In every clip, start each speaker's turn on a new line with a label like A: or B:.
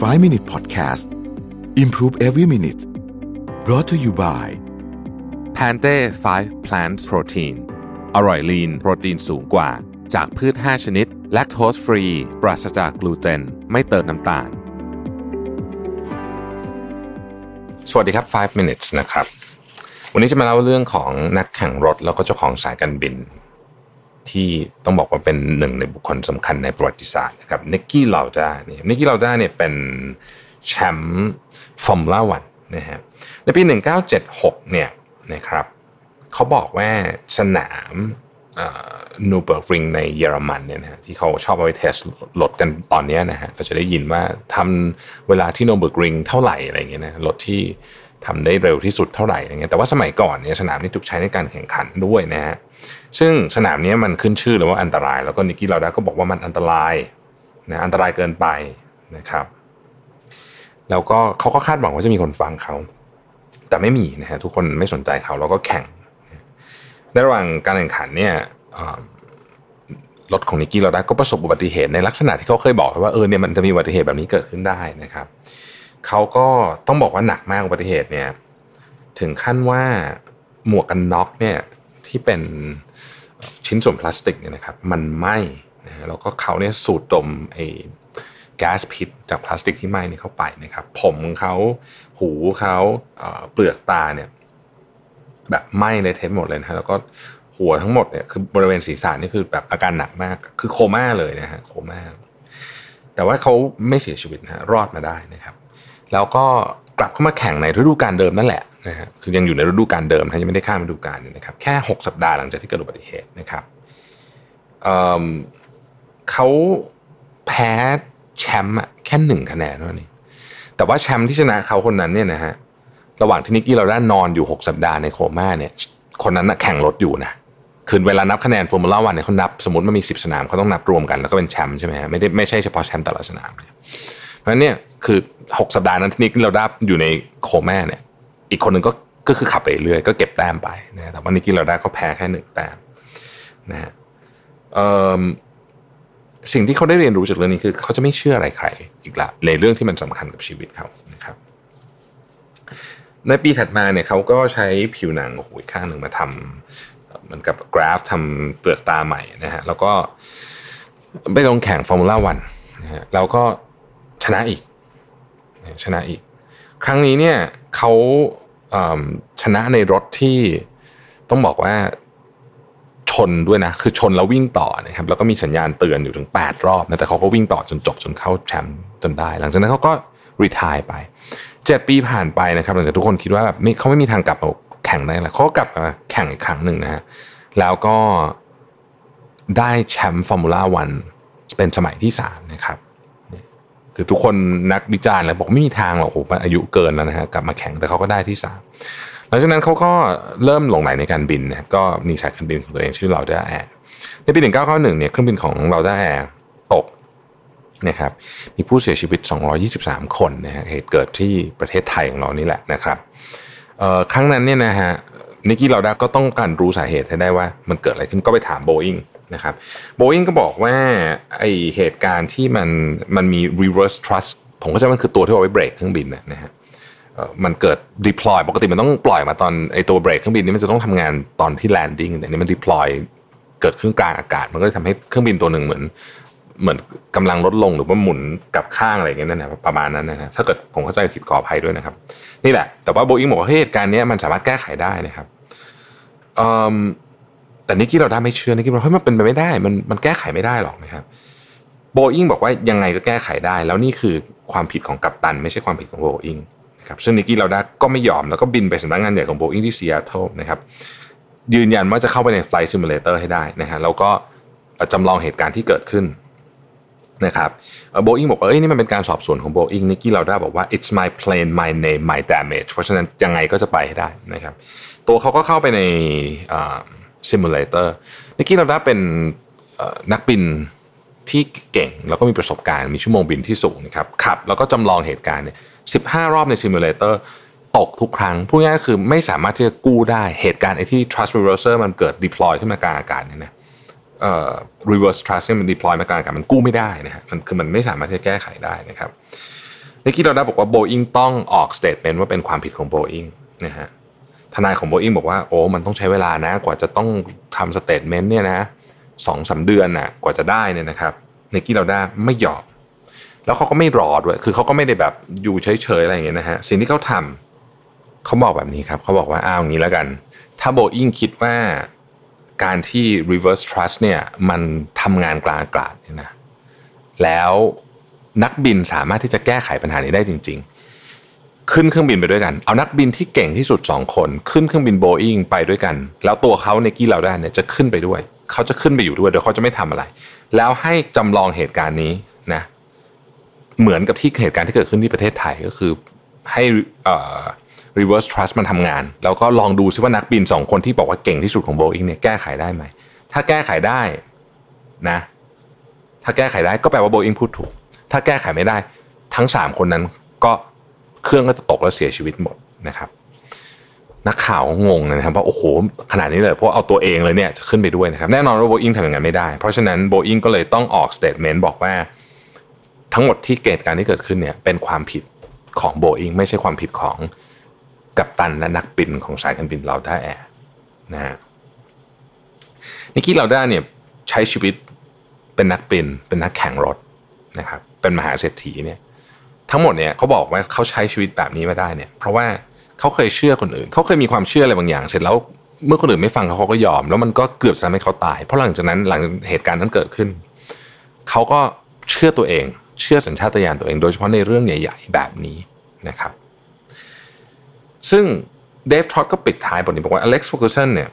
A: 5 Minute Podcast Improve Every Minute brought to you by
B: Plantae 5 Plant Protein อร่อย lean โปรตีนสูงกว่า จากพืช 5 ชนิด lactose free ปราศจากกลูเตน ไม่เติมน้ำตาล สวัสดีครับ 5 minutes นะครับ วันนี้จะมาเล่าเรื่องของนักแข่งรถ แล้วก็เจ้าของสายการบิน ที่ต้องบอกว่าเป็นหนึ่งในบุคคลสำคัญในประวัติศาสตร์นะครับนิกกี้ลาวด้าเนี่ยนิกกี้ลาวด้าเนี่ยเป็นแชมป์ฟอร์มูล่าวันนะฮะในปี 1976เนี่ยนะครับเขาบอกว่าสนามนูร์เบิร์กริงในเยอรมันเนี่ยนะฮะที่เขาชอบเอาไป test รถกันตอนนี้นะฮะเราจะได้ยินว่าทำเวลาที่นูร์เบิร์กริงเท่าไหร่อะไรเงี้ยนะรถที่ ทำได้เร็วที่สุดเท่าไหร่อะไรเงี้ยแต่ว่าสมัยก่อนเนี่ยสนามนี้ถูกใช้ในการแข่งขันด้วยนะฮะซึ่งสนามนี้มันขึ้นชื่อเลยว่าอันตราย แล้วก็นิกกี้ลาวด้าก็บอกว่ามันอันตรายนะอันตรายเกินไปนะครับ แล้วก็เขาก็คาดหวังว่าจะมีคนฟังเขาแต่ไม่มีนะฮะทุกคนไม่สนใจเขาแล้วก็แข่งในระหว่างการแข่งขันเนี่ยรถของนิกกี้ลาด้าก็ประสบอุบัติเหตุในลักษณะที่เขาเคยบอกว่าเออเนี่ยมันจะมีอุบัติเหตุแบบนี้เกิดขึ้นได้นะครับ เขาก็ต้องบอกว่าหนักมากอุบัติเหตุเนี่ยถึงขั้นว่าหมวกกันน็อกเนี่ยที่เป็นชิ้นส่วนพลาสติกเนี่ยนะครับมันไหม้นะแล้วก็เขาเนี่ยสูดดมไอ้แก๊สพิษจากพลาสติกที่ไหม้นี่เข้าไปนะครับ ผมเขาหูเขาเปลือกตาเนี่ยแบบไหม้เลยเทปหมดเลยนะแล้วก็หัวทั้งหมดเนี่ยคือบริเวณศีรษะนี่คือแบบอาการหนักมาก คือโคม่าเลยนะฮะโคม่าแต่ว่าเขาไม่เสียชีวิตนะฮะรอดมาได้นะครับ แล้วก็กลับเข้ามาแข่งในฤดูกาลเดิมนั่นแหละนะฮะคือยังอยู่ในฤดูกาลเดิมท่านยังไม่ได้ข้ามฤดูกาลนะครับแค่ 6 สัปดาห์หลังจากที่เกิดอุบัติเหตุนะครับเเขาแพ้แชมป์แค่หนึ่งคะแนนเท่านี้แต่ว่าแชมป์ที่ชนะเขาคนนั้นเนี่ยนะฮะระหว่างที่นิกกี้เราได้นอนอยู่ 6 สัปดาห์ในโคม่าเนี่ยคนนั้นนะแข่งรถอยู่นะคือเวลานับคะแนนฟอร์มูล่าวันเนี่ยเขานับสมมติมันมี 10 สนามเขาต้องนับรวมกันแล้วก็เป็นแชมป์ใช่ไหมฮะไม่ได้ไม่ใช่เฉพาะแชมป์แต่ละสนามเนี่ย เพราะฉะนั้นเนี่ยคือ 6 สัปดาห์นั้นที่นิกเราได้อยู่ในโคม่าเนี่ย อีกคนหนึ่งก็ก็คือขับไปเรื่อยก็เก็บแต้มไปนะแต่ว่านิกกี้เราได้ก็แพ้แค่หนึ่งแต้มนะฮะสิ่งที่เขาได้เรียนรู้จากเรื่องนี้คือ เขาจะไม่เชื่ออะไรใครอีกละในเรื่องที่มันสำคัญกับชีวิตเขานะครับ ในปีถัดมาเนี่ยเขาก็ใช้ผิวหนังโอ้โหข้างหนึ่งมาทำเหมือนกับกราฟทำเปลือกตาใหม่นะฮะแล้วก็ไปลงแข่งฟอร์มูล่าวันนะฮะแล้วก็ ชนะอีก ชนะอีก ครั้งนี้เนี่ยเขาชนะในรถที่ต้องบอกว่าชนด้วยนะ คือชนแล้ววิ่งต่อนะครับ แล้วก็มีสัญญาณเตือนอยู่ถึง 8 รอบนะแต่เขาก็วิ่งต่อจนจบจนเข้าแชมป์จนได้ หลังจากนั้นเขาก็รีทายไปเจ็ดปีผ่านไปนะครับหลังจากทุกคนคิดว่าแบบเขาไม่มีทางกลับมาแข่งได้แล้วเขากลับมาแข่งอีกครั้งหนึ่งนะฮะแล้วก็ได้แชมป์ฟอร์มูล่าวันเป็นสมัยที่สามนะครับ คือทุกคนนักวิจารณ์แล้วบอกไม่มีทางหรอกโอ้โหอายุเกินแล้วนะฮะกลับมาแข่งแต่เขาก็ได้ที่สามหลังจากนั้นเขาก็เริ่มหลงไหลในการบินนะก็มีสายการบินของตัวเองชื่อลาวด้าแอร์ในปี 1991เนี่ยเครื่องบินของลาวด้าแอร์ตกนะครับมีผู้เสียชีวิต 223 คนนะฮะเหตุเกิดที่ประเทศไทยของเรานี่แหละนะครับครั้งนั้นเนี่ยนะฮะนิกกี้เราด้าก็ต้องการรู้สาเหตุให้ได้ว่ามันเกิดอะไรขึ้นก็ไปถามโบอิง นะครับโบอิงก็บอกว่าไอเหตุการณ์ที่มันมันมี reverse thrust ผมก็จะมันคือตัวที่เอาไว้เบรกเครื่องบินนะฮะมันเกิด deploy ปกติมันต้องปล่อยมาตอนไอตัวเบรกเครื่องบินนี้มันจะต้องทำงานตอนที่ landing แต่นี่มัน deploy เกิดขึ้นกลางอากาศ มันก็เลยทำให้เครื่องบินตัวหนึ่งเหมือน เหมือนกำลังลดลงหรือว่าหมุนกับข้างอะไรอย่างเงี้ยนั่นนะประมาณนั้นนะฮะถ้าเกิดผมเข้าใจผิดขออภัยด้วยนะครับ นี่แหละ แต่ว่าโบอิงบอกว่าเหตุการณ์นี้มันสามารถแก้ไขได้นะครับ แต่นิกกี้ลาวด้าไม่เชื่อนิกกี้บอกเฮ้ยมันเป็นไปไม่ได้ มันมันแก้ไขไม่ได้หรอกนะครับโบอิงบอกว่ายังไงก็แก้ไขได้ แล้วนี่คือความผิดของกัปตัน ไม่ใช่ความผิดของโบอิงนะครับซึ่งนิกกี้ลาวด้าก็ไม่ยอมแล้วก็บินไปสำนักงานใหญ่ของโบอิงที่ซีแอตเทิลนะครับยืนยันว่าจะเข้าไปใน Flight Simulator ให้ได้นะฮะแล้วก็จำลองเหตุการณ์ที่เกิดขึ้นนะครับโบอิงบอกว่าเอ้ยนี่มันเป็นการสอบสวนของโบอิงนิกกี้ลาวด้าบอกว่า it's my plane my name my damage เพราะฉะนั้นยังไงก็จะไปให้ได้นะครับตัวเขาก็เข้าไปใน simulator นิกกี้ลาวด้าเป็นนักบินที่เก่งแล้วก็มีประสบการณ์มีชั่วโมงบินที่สูงนะครับขับ แล้วก็จำลองเหตุการณ์เนี่ยสิบห้ารอบใน simulator ตกทุกครั้งพูดง่ายๆคือไม่สามารถที่จะกู้ได้เหตุการณ์ไอ้ที่ thrust reverser มันเกิด deploy ขึ้นมากลางอากาศเนี่ยนะเอ่อ reverse thrust เนี่ยมัน deploy มากลางอากาศมันกู้ไม่ได้นะฮะมันคือมันไม่สามารถที่จะแก้ไขได้นะครับนิกกี้ลาวด้าบอกว่าโบอิงต้องออก statement ว่าเป็นความผิดของโบอิงนะฮะ ทนายของโบอิงบอกว่าโอ้มันต้องใช้เวลานะ กว่าจะต้องทำ statement เนี่ยนะสองสามเดือนน่ะกว่าจะได้เนี่ยนะครับนิกกี้ลาวด้าไม่ยอมแล้วเขาก็ไม่รอด้วย คือเขาก็ไม่ได้แบบอยู่เฉยๆอะไรอย่างเงี้ยนะฮะสิ่งที่เขาทำเขาบอกแบบนี้ครับเขาบอกว่าอ้าวอย่างนี้แล้วกัน ถ้าโบอิงคิดว่าการที่ reverse trust เนี่ยมันทำงานกลางอากาศเนี่ยนะแล้วนักบินสามารถที่จะแก้ไขปัญหานี้ได้จริง ขึ้นเครื่องบินไปด้วยกัน เอานักบินที่เก่งที่สุดสองคน ขึ้นเครื่องบินโบอิงไปด้วยกัน แล้วตัวเขาในกี้เราได้เนี่ยจะขึ้นไปด้วย เขาจะขึ้นไปอยู่ด้วยโดยเขาจะไม่ทำอะไร แล้วให้จำลองเหตุการณ์นี้นะ เหมือนกับที่เหตุการณ์ที่เกิดขึ้นที่ประเทศไทยก็คือให้อ่า reverse thrust มันทำงาน แล้วก็ลองดูซิว่านักบินสองคนที่บอกว่าเก่งที่สุดของโบอิงเนี่ยแก้ไขได้ไหม ถ้าแก้ไขได้นะ ถ้าแก้ไขได้ก็แปลว่าโบอิงพูดถูก ถ้าแก้ไขไม่ได้ ทั้งสามคนนั้นก็ เครื่องก็จะตกแล้วเสียชีวิตหมดนะครับ นักข่าวงงนะครับว่าโอ้โหขนาดนี้เลยเพราะเอาตัวเองเลยเนี่ยจะขึ้นไปด้วยนะครับแน่นอนว่าโบอิงทำอย่างนั้นไม่ได้ เพราะฉะนั้นโบอิงก็เลยต้องออก statement บอกว่า ทั้งหมดที่เกิดการที่เกิดขึ้นเนี่ยเป็นความผิดของโบอิงไม่ใช่ความผิดของกัปตันและนักบินของสายการบินลาด้าแอร์นะฮะนิกกี้ลาด้าเนี่ยใช้ชีวิตเป็นนักบินเป็นนักแข่งรถนะครับเป็นมหาเศรษฐีเนี่ย ทั้งหมดเนี่ยเขาบอกว่าเขาใช้ชีวิตแบบนี้มาได้เนี่ย เพราะว่าเขาเคยเชื่อคนอื่น เขาเคยมีความเชื่ออะไรบางอย่าง เสร็จแล้วเมื่อคนอื่นไม่ฟังเขาเขาก็ยอม แล้วมันก็เกือบจะทำให้เขาตาย เพราะหลังจากนั้นหลังเหตุการณ์นั้นเกิดขึ้น เขาก็เชื่อตัวเอง เชื่อสัญชาตญาณตัวเอง โดยเฉพาะในเรื่องใหญ่ ๆ แบบนี้นะครับ ซึ่งเดฟทรอตก็ปิดท้ายบทนี้บอกว่าอเล็กซ์ฟูกสันเนี่ย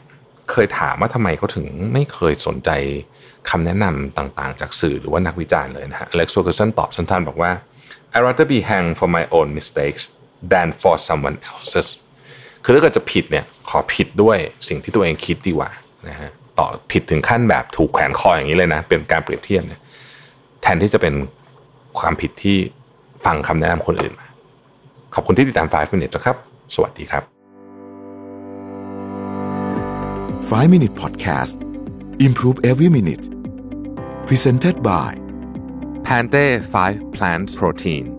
B: เคยถามว่าทำไมเขาถึงไม่เคยสนใจคำแนะนำต่างๆ จากสื่อหรือว่านักวิจารณ์เลยนะฮะอเล็กซ์ฟูกสันตอบสั้นๆบอกว่า I rather be hanged for my own mistakes than for someone else's คือถ้าเกิดจะผิดเนี่ยขอผิดด้วยสิ่งที่ตัวเองคิดดีกว่านะฮะต่อผิดถึงขั้นแบบถูกแขวนคออย่างนี้เลยนะ เป็นการเปรียบเทียบเนี่ยแทนที่จะเป็นความผิดที่ฟังคำแนะนำคนอื่นมา ขอบคุณที่ติดตาม 5 minutes นะครับ สวัสดีครับ
A: 5 Minute Podcast Improve Every Minute Presented by
B: Pante 5 Plant Protein